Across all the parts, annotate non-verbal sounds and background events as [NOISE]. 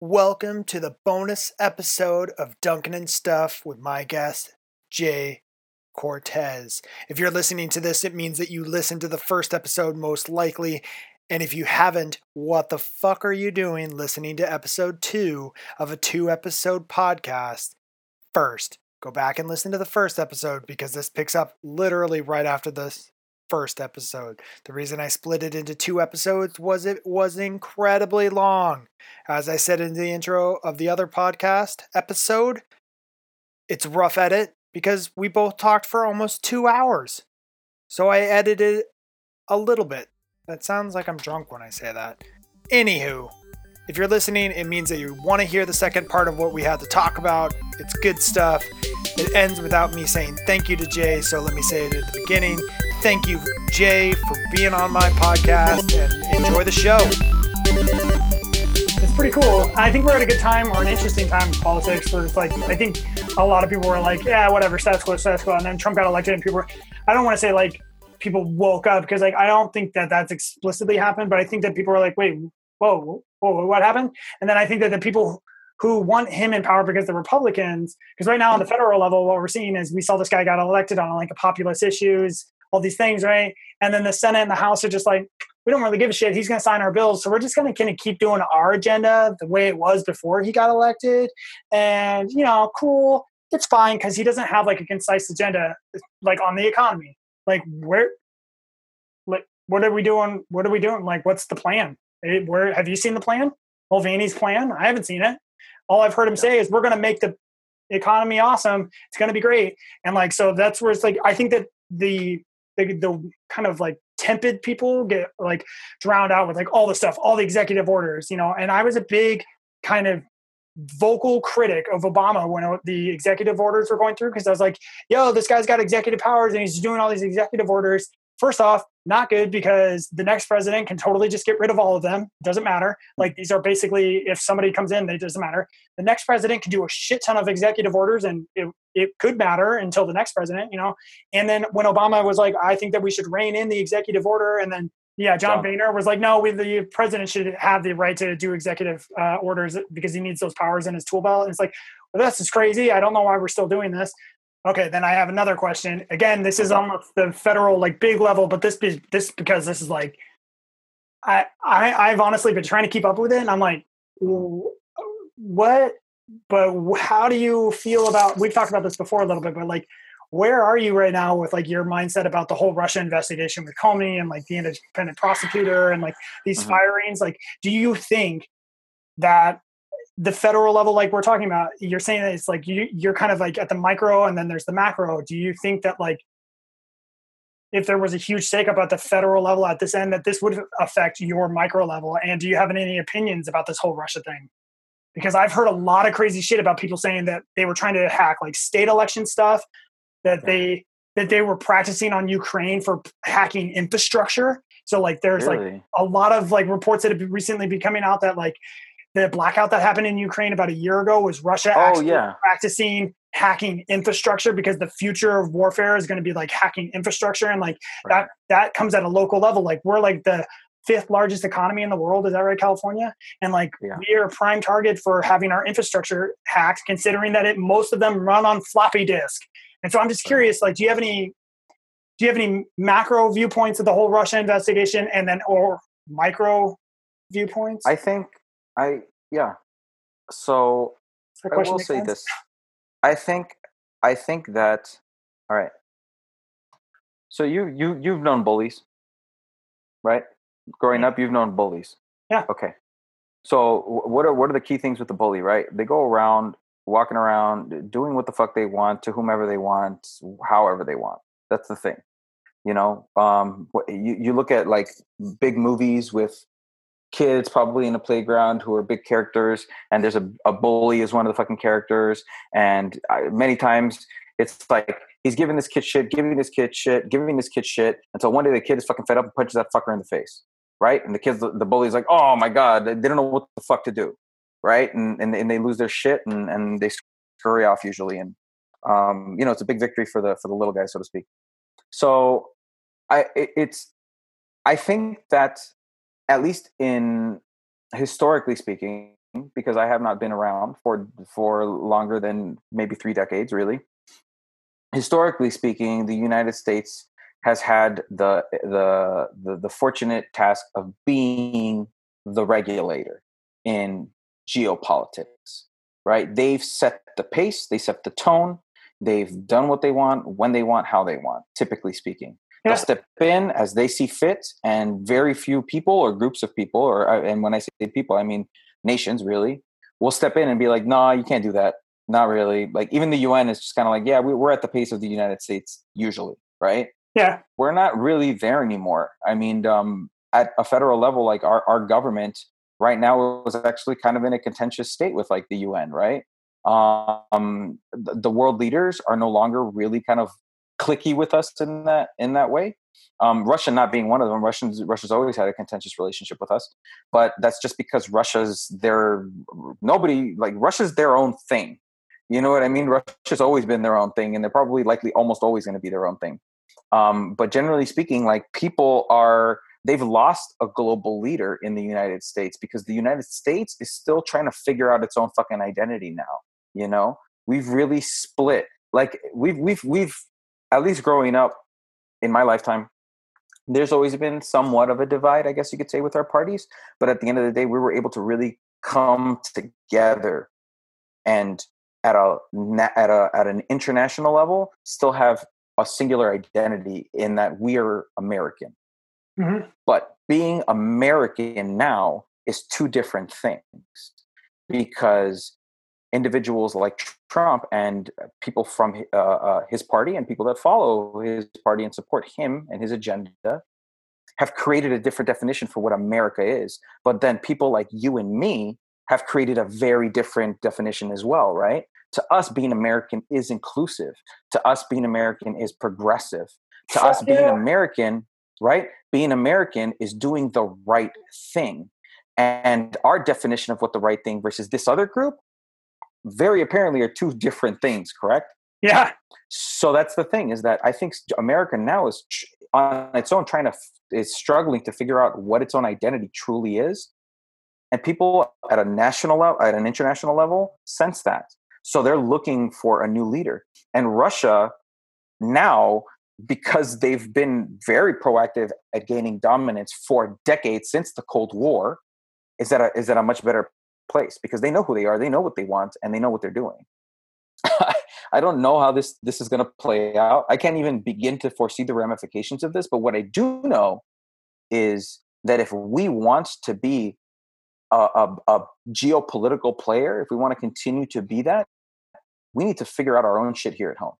Welcome to the bonus episode of Duncan and Stuff with my guest, Jay Cortez. If you're listening to this, it means that you listened to the first episode most likely. And if you haven't, what the fuck are you doing listening to episode two of a two episode podcast? First, go back and listen to the first episode because this picks up literally right after this first episode. The reason I split it into two episodes was it was incredibly long. As I said in the intro of the other podcast episode, it's rough edit because we both talked for almost two hours. So I edited a little bit. That sounds like I'm drunk when I say that. Anywho, if you're listening, it means that you want to hear the second part of what we had to talk about. It's good stuff. It ends without me saying thank you to Jay, so let me say it at the beginning. Thank you, Jay, for being on my podcast and enjoy the show. It's pretty cool. I think we're at a good time or an interesting time in politics where it's like, I think a lot of people were like, yeah, whatever, status quo, status quo. And then Trump got elected and people were, I don't want to say like people woke up because like, I don't think that that's explicitly happened, but I think that people were like, wait, whoa, whoa, what happened? And then I think that the people who want him in power because the Republicans, because right now on the federal level, what we're seeing is we saw this guy got elected on like a populist issues, all these things, right? And then the Senate and the House are just like, we don't really give a shit. He's going to sign our bills. So we're just going to kind of keep doing our agenda the way it was before he got elected. And, you know, cool. It's fine because he doesn't have like a concise agenda, like on the economy. Like, where, like, what are we doing? What are we doing? Like, what's the plan? It, where have you seen the plan? Mulvaney's plan? I haven't seen it. All I've heard him say is we're going to make the economy awesome. It's going to be great. And like, so that's where it's like, I think that the the, the kind of like tepid people get like drowned out with like all the stuff, all the executive orders, you know. And I was a big kind of vocal critic of Obama when the executive orders were going through because I was like, yo, this guy's got executive powers and he's doing all these executive orders. First off, not good because the next president can totally just get rid of all of them. Doesn't matter. Like these are basically, if somebody comes in, they doesn't matter. The next president can do a shit ton of executive orders, and it, it could matter until the next president, you know. And then when Obama was like, I think that we should rein in the executive order, and then yeah, John Boehner was like, no, we, the president should have the right to do executive uh, orders because he needs those powers in his tool belt. And it's like, well, this is crazy. I don't know why we're still doing this. Okay, then I have another question. Again, this is on the federal like big level, but this this because this is like I, I I've honestly been trying to keep up with it, and I'm like, what? But how do you feel about? We've talked about this before a little bit, but like, where are you right now with like your mindset about the whole Russia investigation with Comey and like the independent prosecutor and like these mm-hmm. firings? Like, do you think that the federal level like we're talking about you're saying that it's like you you're kind of like at the micro and then there's the macro do you think that like if there was a huge shakeup at the federal level at this end that this would affect your micro level and do you have any opinions about this whole russia thing because i've heard a lot of crazy shit about people saying that they were trying to hack like state election stuff that yeah. they that they were practicing on ukraine for hacking infrastructure so like there's really? like a lot of like reports that have recently been coming out that like the blackout that happened in Ukraine about a year ago was Russia oh, yeah. practicing hacking infrastructure because the future of warfare is going to be like hacking infrastructure and like right. that that comes at a local level like we're like the fifth largest economy in the world is that right california and like yeah. we are a prime target for having our infrastructure hacked considering that it most of them run on floppy disk and so i'm just curious like do you have any do you have any macro viewpoints of the whole russia investigation and then or micro viewpoints i think I yeah. So I will say sense? this. I think I think that all right. So you you you've known bullies, right? Growing yeah. up, you've known bullies. Yeah. Okay. So what are what are the key things with the bully? Right? They go around walking around doing what the fuck they want to whomever they want, however they want. That's the thing. You know, um, you you look at like big movies with kids probably in a playground who are big characters and there's a, a bully is one of the fucking characters and I, many times it's like he's giving this kid shit giving this kid shit giving this kid shit until one day the kid is fucking fed up and punches that fucker in the face right? And the kids the bully's like oh my god they don't know what the fuck to do right? And and, and they lose their shit and, and they scurry off usually and um, you know it's a big victory for the for the little guy so to speak. So i it, it's i think that at least in historically speaking, because I have not been around for for longer than maybe three decades, really. Historically speaking, the United States has had the the the, the fortunate task of being the regulator in geopolitics. Right? They've set the pace, they set the tone, they've done what they want, when they want, how they want. Typically speaking, yeah. they'll step in as they see fit, and very few people or groups of people, or uh, and when I say people, I mean nations, really, will step in and be like, "Nah, you can't do that." Not really. Like even the UN is just kind of like, "Yeah, we, we're at the pace of the United States usually, right?" Yeah, we're not really there anymore. I mean, um, at a federal level, like our our government right now is actually kind of in a contentious state with like the UN, right? Um, the world leaders are no longer really kind of clicky with us in that in that way. Um, Russia not being one of them. Russians Russia's always had a contentious relationship with us, but that's just because Russia's their nobody like Russia's their own thing. You know what I mean? Russia's always been their own thing, and they're probably likely almost always going to be their own thing. Um, but generally speaking, like people are they've lost a global leader in the United States because the United States is still trying to figure out its own fucking identity now. You know, we've really split. Like we've we've we've at least growing up in my lifetime, there's always been somewhat of a divide, I guess you could say, with our parties. But at the end of the day, we were able to really come together and at a at a at an international level still have a singular identity in that we are American. Mm-hmm. But being American now is two different things because individuals like Trump and people from uh, uh, his party and people that follow his party and support him and his agenda have created a different definition for what America is. But then people like you and me have created a very different definition as well, right? To us, being American is inclusive. To us, being American is progressive. To us, being. American, right? Being American is doing the right thing. And our definition of what the right thing versus this other group very apparently are two different things, correct? Yeah. So that's the thing is that I think America now is on its own trying to is struggling to figure out what its own identity truly is, and people at a national level, at an international level, sense that. So they're looking for a new leader, and Russia now because they've been very proactive at gaining dominance for decades since the Cold War, is that a, is that a much better place because they know who they are, they know what they want, and they know what they're doing. [LAUGHS] I don't know how this this is going to play out. I can't even begin to foresee the ramifications of this. But what I do know is that if we want to be a, a, a geopolitical player, if we want to continue to be that, we need to figure out our own shit here at home.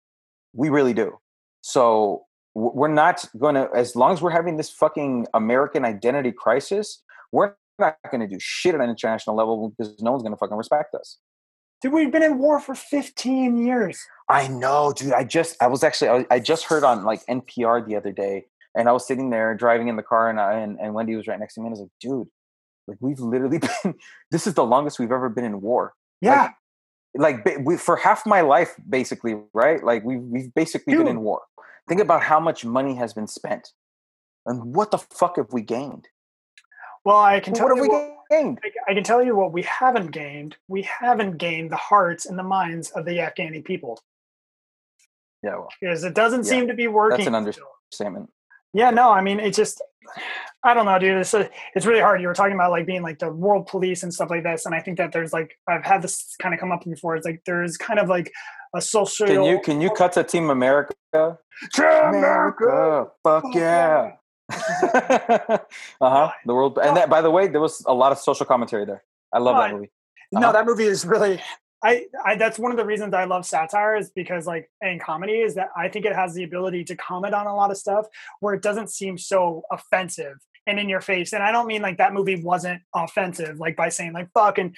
We really do. So we're not going to, as long as we're having this fucking American identity crisis, we're not going to do shit at an international level because no one's going to fucking respect us. Dude, we've been in war for 15 years. I know, dude. I just, I was actually, I, I just heard on like NPR the other day, and I was sitting there driving in the car, and I, and, and Wendy was right next to me, and I was like, dude, like we've literally [LAUGHS] been, this is the longest we've ever been in war. Yeah. Like, like we, for half my life, basically, right? Like we've, we've basically dude. been in war. Think about how much money has been spent, and what the fuck have we gained? Well, I can tell what you have we gained? I can tell you what we haven't gained. We haven't gained the hearts and the minds of the Afghani people. Yeah, well, because it doesn't yeah, seem to be working. That's an understatement. Yeah, no, I mean, it just, I don't know, dude. It's, a, it's really hard. You were talking about like being like the world police and stuff like this, and I think that there's like I've had this kind of come up before. It's like there's kind of like a social. Can you can you cut to Team America? Team America, America. fuck yeah! [LAUGHS] uh huh. The world, and that, by the way, there was a lot of social commentary there. I love that movie. Uh-huh. No, that movie is really. I, I that's one of the reasons I love satire is because like in comedy is that I think it has the ability to comment on a lot of stuff where it doesn't seem so offensive and in your face. And I don't mean like that movie wasn't offensive, like by saying like fucking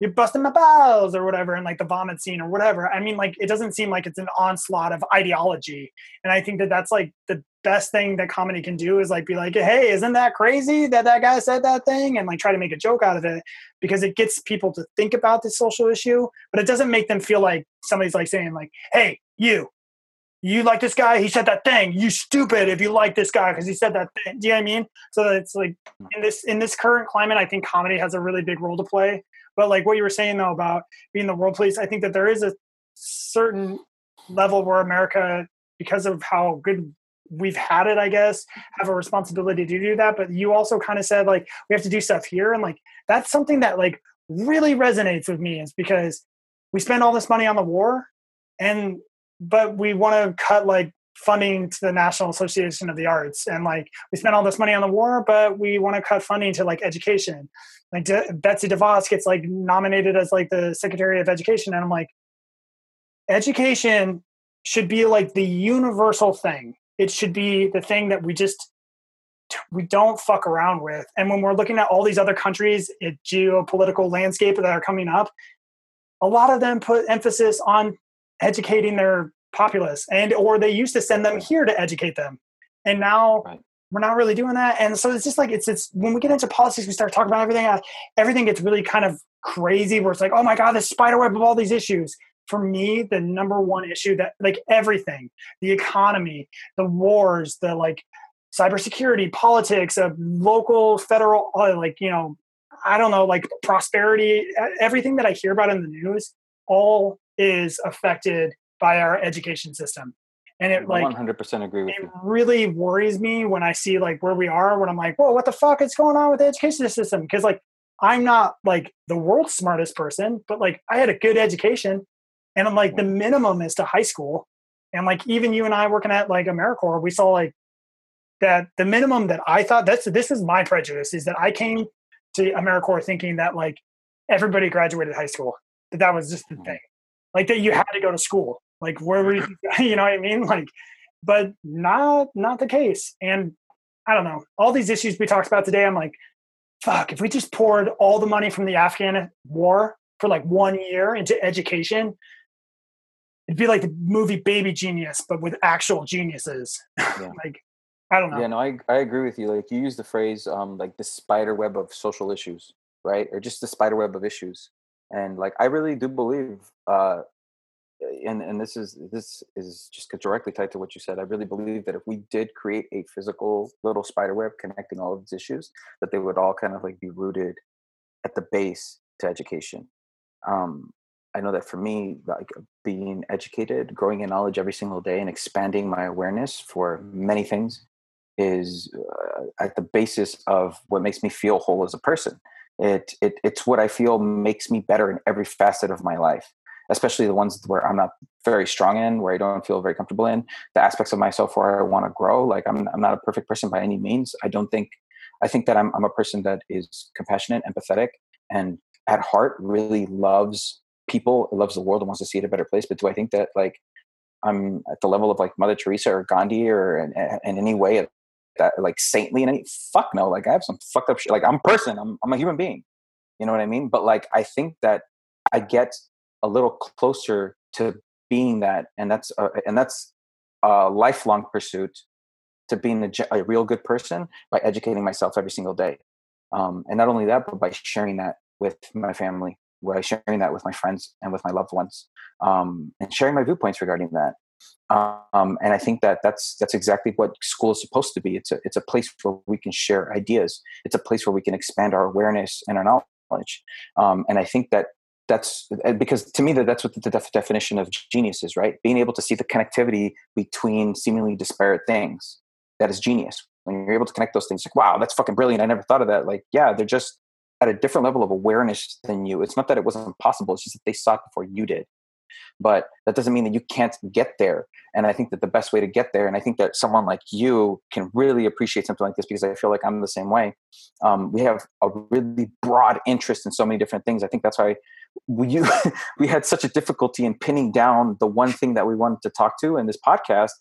you're busting my balls or whatever and like the vomit scene or whatever. I mean like it doesn't seem like it's an onslaught of ideology. And i think that that's like the best thing that comedy can do is like be like hey isn't that crazy that that guy said that thing? and like try to make a joke out of it because it gets people to think about this social issue but it doesn't make them feel like somebody's like saying like hey you you like this guy? He said that thing. You stupid if you like this guy because he said that thing. Do you know what i mean? So it's like in this in this current climate i think comedy has a really big role to play. But like what you were saying though about being the world police, I think that there is a certain level where America, because of how good we've had it, I guess, have a responsibility to do that. But you also kind of said like we have to do stuff here, and like that's something that like really resonates with me is because we spend all this money on the war, and but we want to cut like funding to the National Association of the Arts, and like we spend all this money on the war, but we want to cut funding to like education. Like De- Betsy DeVos gets like nominated as like the Secretary of Education, and I'm like, education should be like the universal thing. It should be the thing that we just we don't fuck around with. And when we're looking at all these other countries, it, geopolitical landscape that are coming up, a lot of them put emphasis on educating their populace and or they used to send them here to educate them. And now right. we're not really doing that. And so it's just like it's it's when we get into politics we start talking about everything else, everything gets really kind of crazy where it's like oh my god this spider web of all these issues. For me the number one issue that like everything the economy the wars the like cybersecurity politics of local federal uh, like you know i don't know like prosperity everything that i hear about in the news all is affected by our education system and it like 100% agree with it you. really worries me when i see like where we are when i'm like whoa what the fuck is going on with the education system because like i'm not like the world's smartest person but like i had a good education and i'm like the minimum is to high school and like even you and i working at like americorps we saw like that the minimum that i thought that's this is my prejudice is that i came to americorps thinking that like everybody graduated high school that that was just the mm-hmm. thing like that you had to go to school like where were you, [LAUGHS] [LAUGHS] you know what I mean? Like, but not not the case. And I don't know. All these issues we talked about today, I'm like, fuck, if we just poured all the money from the Afghan war for like one year into education, it'd be like the movie Baby Genius, but with actual geniuses. [LAUGHS] Yeah. like, I don't know. Yeah, no, I, I agree with you. Like you use the phrase um like the spider web of social issues, right? Or just the spider web of issues. And like I really do believe uh and and this is this is just directly tied to what you said. I really believe that if we did create a physical little spider web connecting all of these issues, that they would all kind of like be rooted at the base to education. Um, I know that for me, like being educated, growing in knowledge every single day, and expanding my awareness for many things is uh, at the basis of what makes me feel whole as a person. It, it it's what I feel makes me better in every facet of my life especially the ones where I'm not very strong in, where I don't feel very comfortable in, the aspects of myself where I want to grow. Like I'm, I'm not a perfect person by any means. I don't think, I think that I'm, I'm a person that is compassionate, empathetic, and at heart really loves people, loves the world, and wants to see it a better place. But do I think that like I'm at the level of like Mother Teresa or Gandhi or in, in any way that like saintly and any fuck no. Like I have some fucked up shit. Like I'm a person. I'm I'm a human being. You know what I mean? But like I think that I get a little closer to being that and that's a, and that's a lifelong pursuit to being a, a real good person by educating myself every single day um, and not only that but by sharing that with my family by sharing that with my friends and with my loved ones um, and sharing my viewpoints regarding that um, and I think that that's that's exactly what school is supposed to be. It's a it's a place where we can share ideas. It's a place where we can expand our awareness and our knowledge. Um, and I think that that's uh, because to me that that's what the def- definition of genius is right? Being able to see the connectivity between seemingly disparate things. That is genius. When you're able to connect those things like wow that's fucking brilliant. I never thought of that. Like yeah they're just at a different level of awareness than you. It's not that it wasn't possible. It's just that they saw it before you did but that doesn't mean that you can't get there and i think that the best way to get there and i think that someone like you can really appreciate something like this because i feel like i'm the same way um, we have a really broad interest in so many different things i think that's why we [LAUGHS] we had such a difficulty in pinning down the one thing that we wanted to talk to in this podcast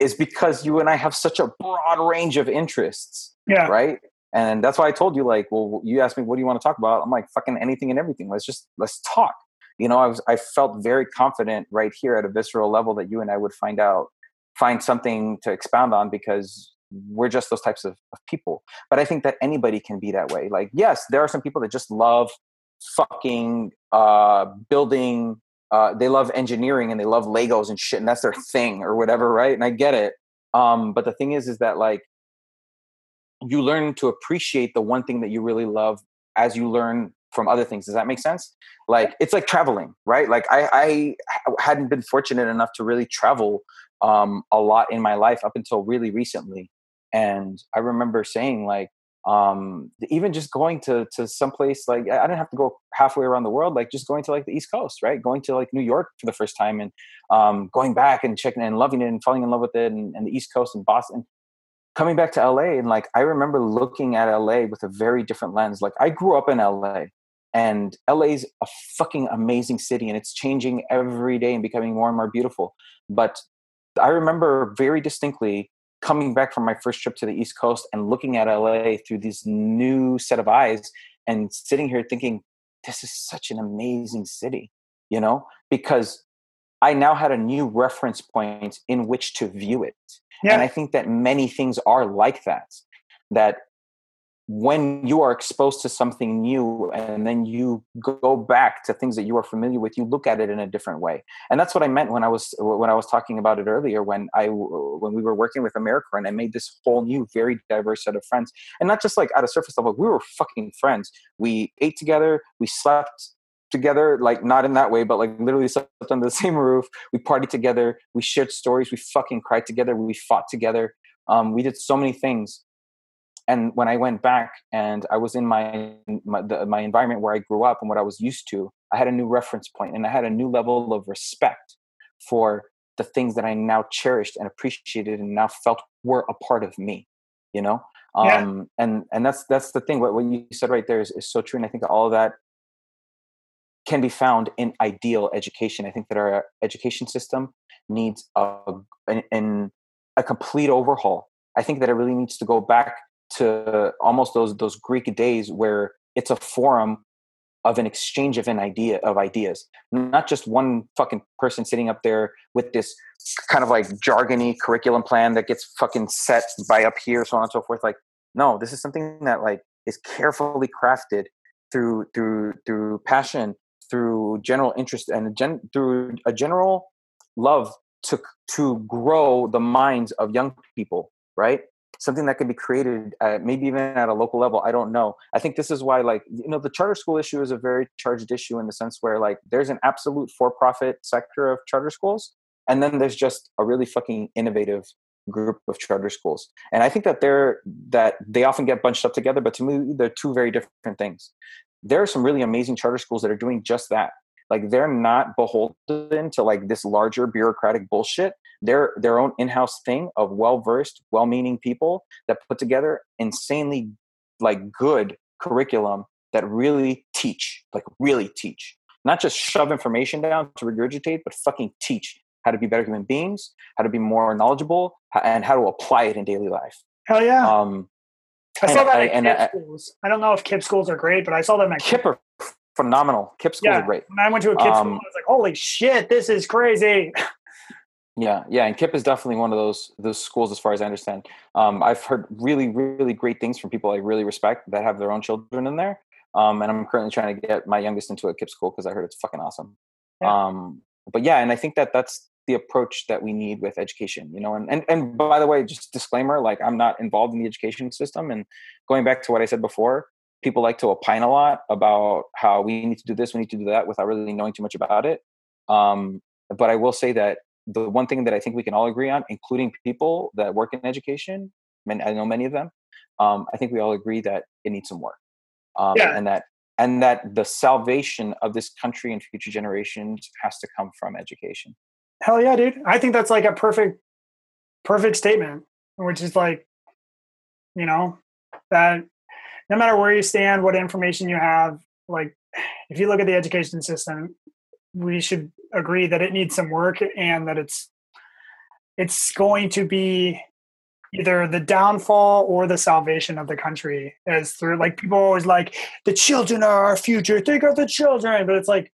is because you and I have such a broad range of interests. Yeah. Right. And that's why I told you, like, well, you asked me, what do you want to talk about? I'm like, fucking anything and everything. Let's just, let's talk. You know, I was, I felt very confident right here at a visceral level that you and I would find out, find something to expound on because we're just those types of, of people. But I think that anybody can be that way. Like, yes, there are some people that just love fucking uh, building. Uh, they love engineering and they love Legos and shit, and that's their thing or whatever, right? And I get it. Um, but the thing is, is that like you learn to appreciate the one thing that you really love as you learn from other things. Does that make sense? Like it's like traveling, right? Like I, I hadn't been fortunate enough to really travel um, a lot in my life up until really recently. And I remember saying like, um, even just going to to someplace like I didn't have to go halfway around the world, like just going to like the East Coast, right? Going to like New York for the first time and um, going back and checking and loving it and falling in love with it and, and the East Coast and Boston coming back to LA and like I remember looking at LA with a very different lens. Like I grew up in LA and LA's a fucking amazing city and it's changing every day and becoming more and more beautiful. But I remember very distinctly coming back from my first trip to the East Coast and looking at LA through this new set of eyes and sitting here thinking, this is such an amazing city, you know, because I now had a new reference point in which to view it. Yeah. And I think that many things are like that. That when you are exposed to something new and then you go back to things that you are familiar with you look at it in a different way. And that's what i meant when i was when i was talking about it earlier when i when we were working with americorps and i made this whole new very diverse set of friends. And not just like at a surface level we were fucking friends. We ate together we slept together like not in that way but like literally slept under the same roof. We partied together we shared stories we fucking cried together we fought together. Um, we did so many things and when I went back and I was in my my, the, my environment where I grew up and what I was used to, I had a new reference point and I had a new level of respect for the things that I now cherished and appreciated and now felt were a part of me. You know, yeah. um, and and that's that's the thing. What, what you said right there is, is so true, and I think all of that can be found in ideal education. I think that our education system needs a, an, a complete overhaul. I think that it really needs to go back to almost those those Greek days where it's a forum of an exchange of an idea of ideas, not just one fucking person sitting up there with this kind of like jargony curriculum plan that gets fucking set by up here, so on and so forth. Like, no, this is something that like is carefully crafted through through through passion, through general interest, and gen- through a general love to to grow the minds of young people, right? Something that can be created at, maybe even at a local level i don't know. I think this is why like you know the charter school issue is a very charged issue in the sense where like there's an absolute for-profit sector of charter schools and then there's just a really fucking innovative group of charter schools. And i think that they're that they often get bunched up together but to me they're two very different things. There are some really amazing charter schools that are doing just that like they're not beholden to like this larger bureaucratic bullshit. They're their own in-house thing of well-versed well-meaning people that put together insanely like good curriculum that really teach like really teach. Not just shove information down to regurgitate but fucking teach how to be better human beings how to be more knowledgeable and how to apply it in daily life. Hell yeah. Um I saw that at KIPP schools. I don't know if KIPP schools are great, but I saw them at KIPP are phenomenal. KIPP schools yeah, are great. When I went to a KIPP um, school, I was like, "Holy shit, this is crazy!" [LAUGHS] Yeah, yeah, and KIPP is definitely one of those those schools, as far as I understand. Um, I've heard really, really great things from people I really respect that have their own children in there. Um, and I'm currently trying to get my youngest into a KIPP school because I heard it's fucking awesome. Yeah. Um, but yeah, and I think that that's the approach that we need with education, you know. And and and by the way, just disclaimer, like I'm not involved in the education system. And going back to what I said before, people like to opine a lot about how we need to do this, we need to do that, without really knowing too much about it. Um, but I will say that the one thing that I think we can all agree on, including people that work in education, and I know many of them, um, I think we all agree that it needs some work, um, yeah. and that and that the salvation of this country and future generations has to come from education. Hell yeah, dude! I think that's like a perfect, perfect statement, which is like, you know, that no matter where you stand, what information you have, like if you look at the education system, we should agree that it needs some work and that it's it's going to be either the downfall or the salvation of the country as through like people always like the children are our future. Think of the children. But it's like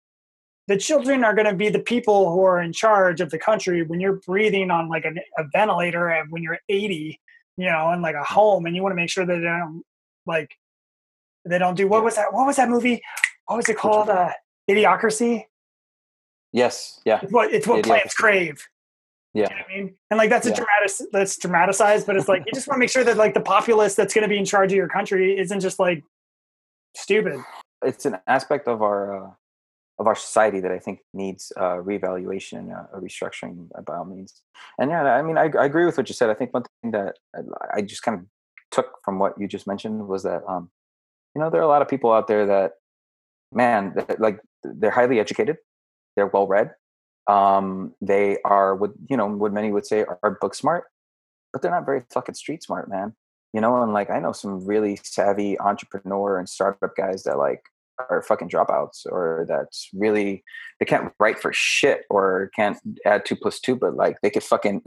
the children are going to be the people who are in charge of the country when you're breathing on like a, ventilator and when you're 80 you know in like a home and you want to make sure that they don't like they don't do what was that what was that movie what was it called uh idiocracy Yes. Yeah. It's what it's what plants crave. Yeah. You know I mean, and like that's yeah. a dramatic that's dramatized, but it's like you just want to make sure that like the populace that's going to be in charge of your country isn't just like stupid. it's an aspect of our uh, of our society that I think needs uh, reevaluation and uh, restructuring by all means. And yeah, I mean, I, I, agree with what you said. I think one thing that I just kind of took from what you just mentioned was that, um, you know, there are a lot of people out there that, man, that, like they're highly educated, they're well read, um, they are what you know what many would say are, are book smart, but they're not very fucking street smart, man. You know, and like I know some really savvy entrepreneur and startup guys that like are fucking dropouts or that's really they can't write for shit or can't add two plus two but like they could fucking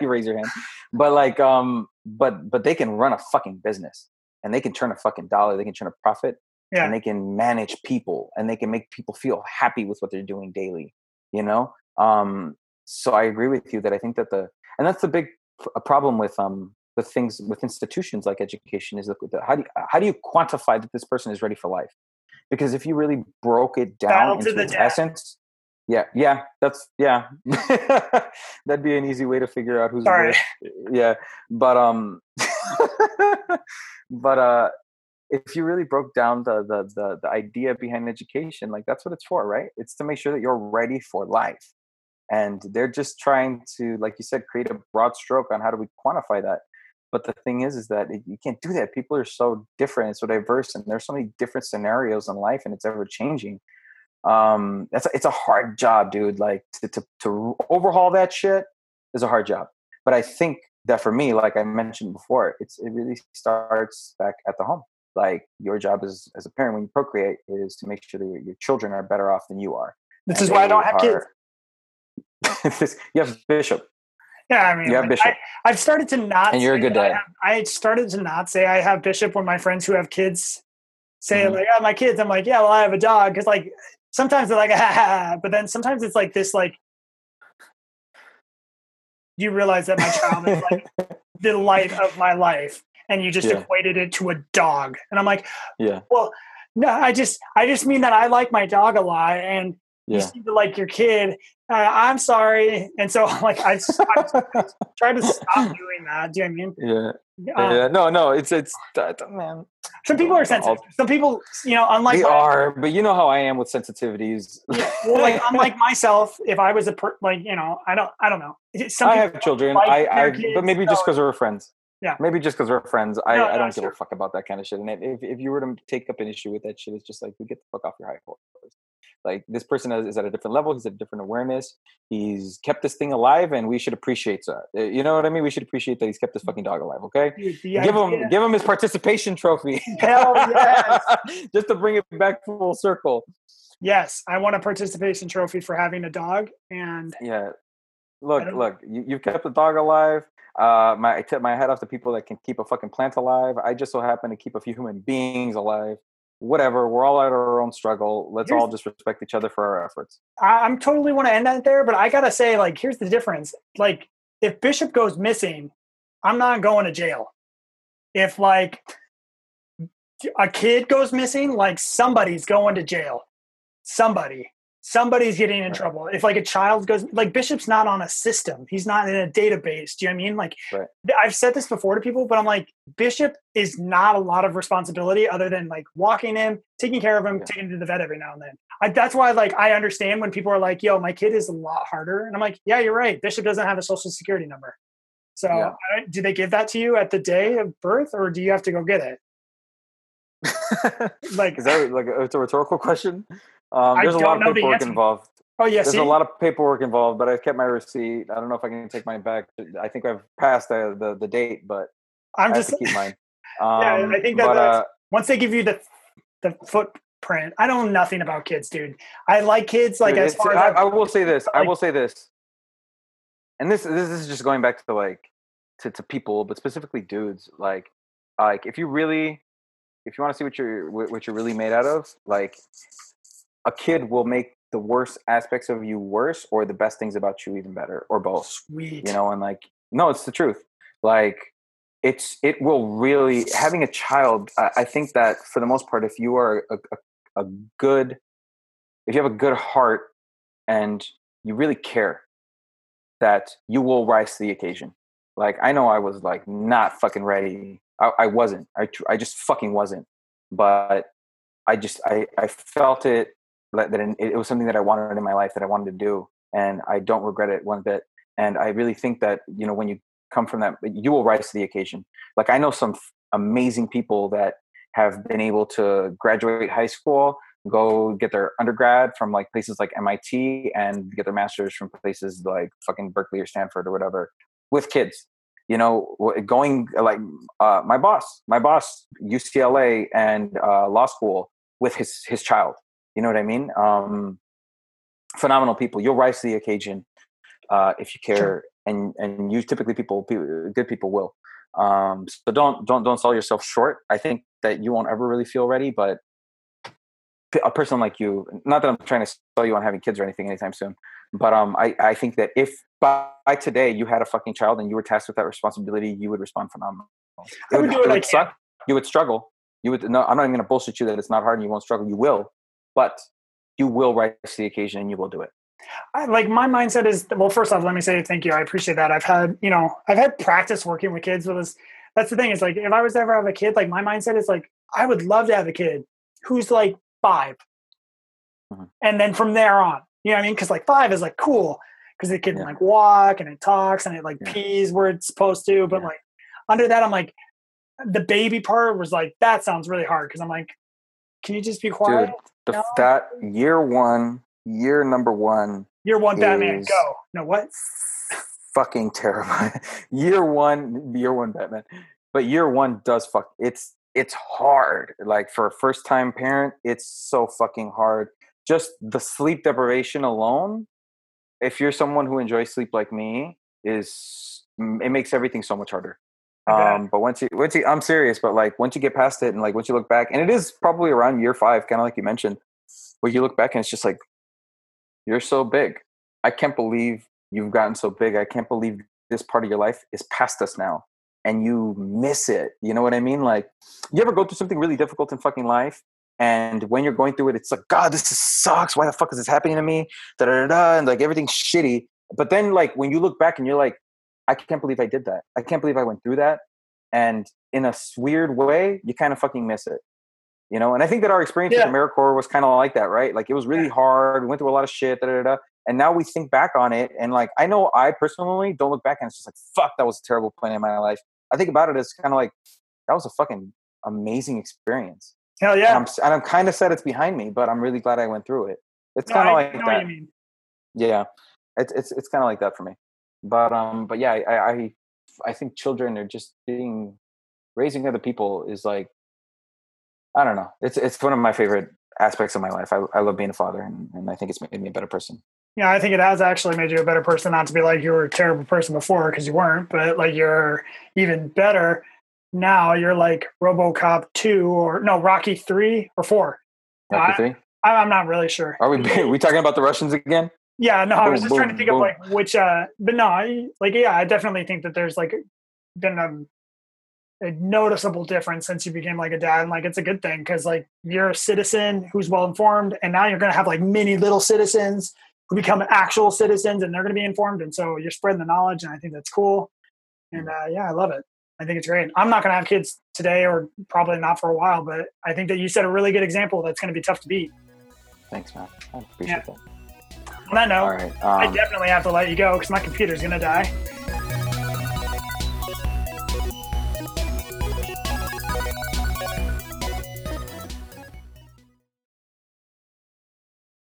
you [LAUGHS] raise your hand but like um but but they can run a fucking business and they can turn a fucking dollar they can turn a profit yeah. and they can manage people and they can make people feel happy with what they're doing daily you know um so i agree with you that i think that the and that's the big a problem with um with things with institutions like education is the, the, how do you, how do you quantify that this person is ready for life because if you really broke it down into its essence yeah yeah that's yeah [LAUGHS] that'd be an easy way to figure out who's Sorry. yeah but um [LAUGHS] but uh if you really broke down the, the the the idea behind education like that's what it's for right it's to make sure that you're ready for life and they're just trying to like you said create a broad stroke on how do we quantify that but the thing is, is that you can't do that. People are so different and so diverse, and there's so many different scenarios in life, and it's ever changing. Um, that's it's a hard job, dude. Like to, to to overhaul that shit is a hard job. But I think that for me, like I mentioned before, it's it really starts back at the home. Like your job as as a parent when you procreate is to make sure that your, your children are better off than you are. This and is why I don't have are, [LAUGHS] kids. you have Bishop. Yeah, I mean, like, Bishop. I, have started to not. And you're a good dad. I, have, I, started to not say I have Bishop when my friends who have kids say mm-hmm. like, "Oh, my kids." I'm like, "Yeah, well, I have a dog." Because like sometimes they're like, "Ha [LAUGHS] ah, ah, ah, but then sometimes it's like this like you realize that my child is like [LAUGHS] the light of my life, and you just yeah. equated it to a dog, and I'm like, yeah, well. No, I just I just mean that I like my dog a lot, and yeah. you seem to like your kid. Uh, I'm sorry. And so [LAUGHS] like I, I, [LAUGHS] try to stop doing that. Do you know I mean? Yeah. Um, yeah. No, no, it's, it's, uh, man. Some people are sensitive. Some people, you know, unlike. They are, but you know how I am with sensitivities. Yeah, well, like [LAUGHS] unlike myself, if I was a per, like, you know, I don't, I don't know. Some I have children. Like I, I, kids, but maybe so. just because we're friends. Yeah. Maybe just because we're friends. I, no, I don't give true. a fuck about that kind of shit. And if, if you were to take up an issue with that shit, it's just like, we get the fuck off your high horse. Like this person is at a different level. He's at a different awareness. He's kept this thing alive, and we should appreciate that. Uh, you know what I mean? We should appreciate that he's kept this fucking dog alive. Okay, Dude, give him give him his participation trophy. [LAUGHS] Hell yes! [LAUGHS] Just to bring it back full circle. Yes, I want a participation trophy for having a dog, and yeah. Look, look, you, you've kept the dog alive. Uh, my I tip my head off to people that can keep a fucking plant alive. I just so happen to keep a few human beings alive whatever. We're all at our own struggle. Let's here's, all just respect each other for our efforts. I, am totally want to end that there, but I gotta say, like, here's the difference. Like, if Bishop goes missing, I'm not going to jail. If like a kid goes missing, like somebody's going to jail. Somebody somebody's getting in right. trouble. If like a child goes, like Bishop's not on a system, he's not in a database. Do you know what I mean? Like, right. I've said this before to people, but I'm like, Bishop is not a lot of responsibility other than like walking him, taking care of him, yeah. taking him to the vet every now and then. I, that's why, like, I understand when people are like, yo, my kid is a lot harder. And I'm like, yeah, you're right. Bishop doesn't have a social security number. So, yeah. do they give that to you at the day of birth, or do you have to go get it? [LAUGHS] like, is that like it's a rhetorical question? Um, there's a lot of paperwork involved. Oh yes, there's a lot of paperwork involved, but I've kept my receipt. I don't know if I can take mine back. I think I've passed the the, the date, but I'm I just to keep mine. Um, [LAUGHS] yeah, I think that but, uh, once they give you the the footprint, I don't know nothing about kids, dude. I like kids. Like as far I, as I, I will say this, like, I will say this, and this this is just going back to like to to people, but specifically dudes. Like like if you really if you want to see what you're what you're really made out of, like a kid will make the worst aspects of you worse or the best things about you even better or both Sweet. you know and like no it's the truth. Like it's it will really having a child i, I think that for the most part if you are a, a, a good if you have a good heart and you really care that you will rise to the occasion. Like i know i was like not fucking ready. I, I wasn't. I, I just fucking wasn't. But I just I I felt it that it, was something that I wanted in my life that I wanted to do, and I don't regret it one bit. And I really think that you know when you come from that, you will rise to the occasion. Like I know some amazing people that have been able to graduate high school, go get their undergrad from like places like MIT, and get their masters from places like fucking Berkeley or Stanford or whatever with kids you know going like uh, my boss my boss ucla and uh, law school with his his child you know what i mean um, phenomenal people you'll rise to the occasion uh, if you care and and you typically people, people good people will um, so don't don't don't sell yourself short i think that you won't ever really feel ready but a person like you not that i'm trying to sell you on having kids or anything anytime soon but um, I, I think that if by, today you had a fucking child and you were tasked with that responsibility, you would respond phenomenal. It would, would, it would suck. You would struggle. You would no. I'm not even going to bullshit you that it's not hard and you won't struggle. You will, but you will rise to the occasion and you will do it. I, like my mindset is well. First off, let me say thank you. I appreciate that. I've had you know I've had practice working with kids. But was, that's the thing. Is like if I was to ever have a kid, like my mindset is like I would love to have a kid who's like 5 mm-hmm. and then from there on, you know what I mean? Because like five is like cool because it can yeah. like walk and it talks and it like yeah. pees where it's supposed to. But yeah. like under that, I'm like the baby part was like that sounds really hard because I'm like, can you just be quiet? Dude, the, no? that year one, year number one, year one, Batman, go. No what? fucking terrible. [LAUGHS] year one, year one, Batman. But year one does fuck. It's it's hard. Like for a first time parent, it's so fucking hard just the sleep deprivation alone if you're someone who enjoys sleep like me is it makes everything so much harder. Um but once you once you i'm serious but like once you get past it and like once you look back and it is probably around year five kind of like you mentioned where you look back and it's just like you're so big i can't believe you've gotten so big i can't believe this part of your life is past us now and you miss it you know what i mean like you ever go through something really difficult in fucking life and when you're going through it, it's like, God, this sucks. Why the fuck is this happening to me? Da da da. And like everything's shitty. But then, like when you look back and you're like, I can't believe I did that. I can't believe I went through that. And in a weird way, you kind of fucking miss it. You know, and I think that our experience yeah. with AmeriCorps was kind of like that, right? Like it was really hard. We went through a lot of shit, da, da, da. And now we think back on it, and like I know I personally don't look back and it's just like, fuck, that was a terrible point in my life. I think about it as kind of like that was a fucking amazing experience. Hell yeah! And I'm, I'm kind of sad it's behind me, but I'm really glad I went through it. It's no, kind of like that. Yeah, it's it's it's kind of like that for me. But um, but yeah, I, I I think children are just being raising other people is like I don't know. It's it's one of my favorite aspects of my life. I I love being a father, and, and I think it's made me a better person. Yeah, I think it has actually made you a better person. Not to be like you were a terrible person before because you weren't, but like you're even better now you're like RoboCop two or no Rocky three or four. Rocky I, three. I, am not really sure. Are we are [LAUGHS] we talking about the Russians again? Yeah, no, boom, I was just boom, trying to think boom. of like which. uh But no, I, like yeah, I definitely think that there's like been a, a noticeable difference since you became like a dad, and like it's a good thing because like you're a citizen who's well informed, and now you're gonna have like many little citizens who become actual citizens, and they're gonna be informed, and so you're spreading the knowledge, and I think that's cool. And uh, yeah, I love it. I think it's great. I'm not going to have kids today or probably not for a while, but I think that you set a really good example that's going to be tough to beat. Thanks, man. I appreciate yeah. that. On that note, um, I definitely have to let you go because my computer's gonna die.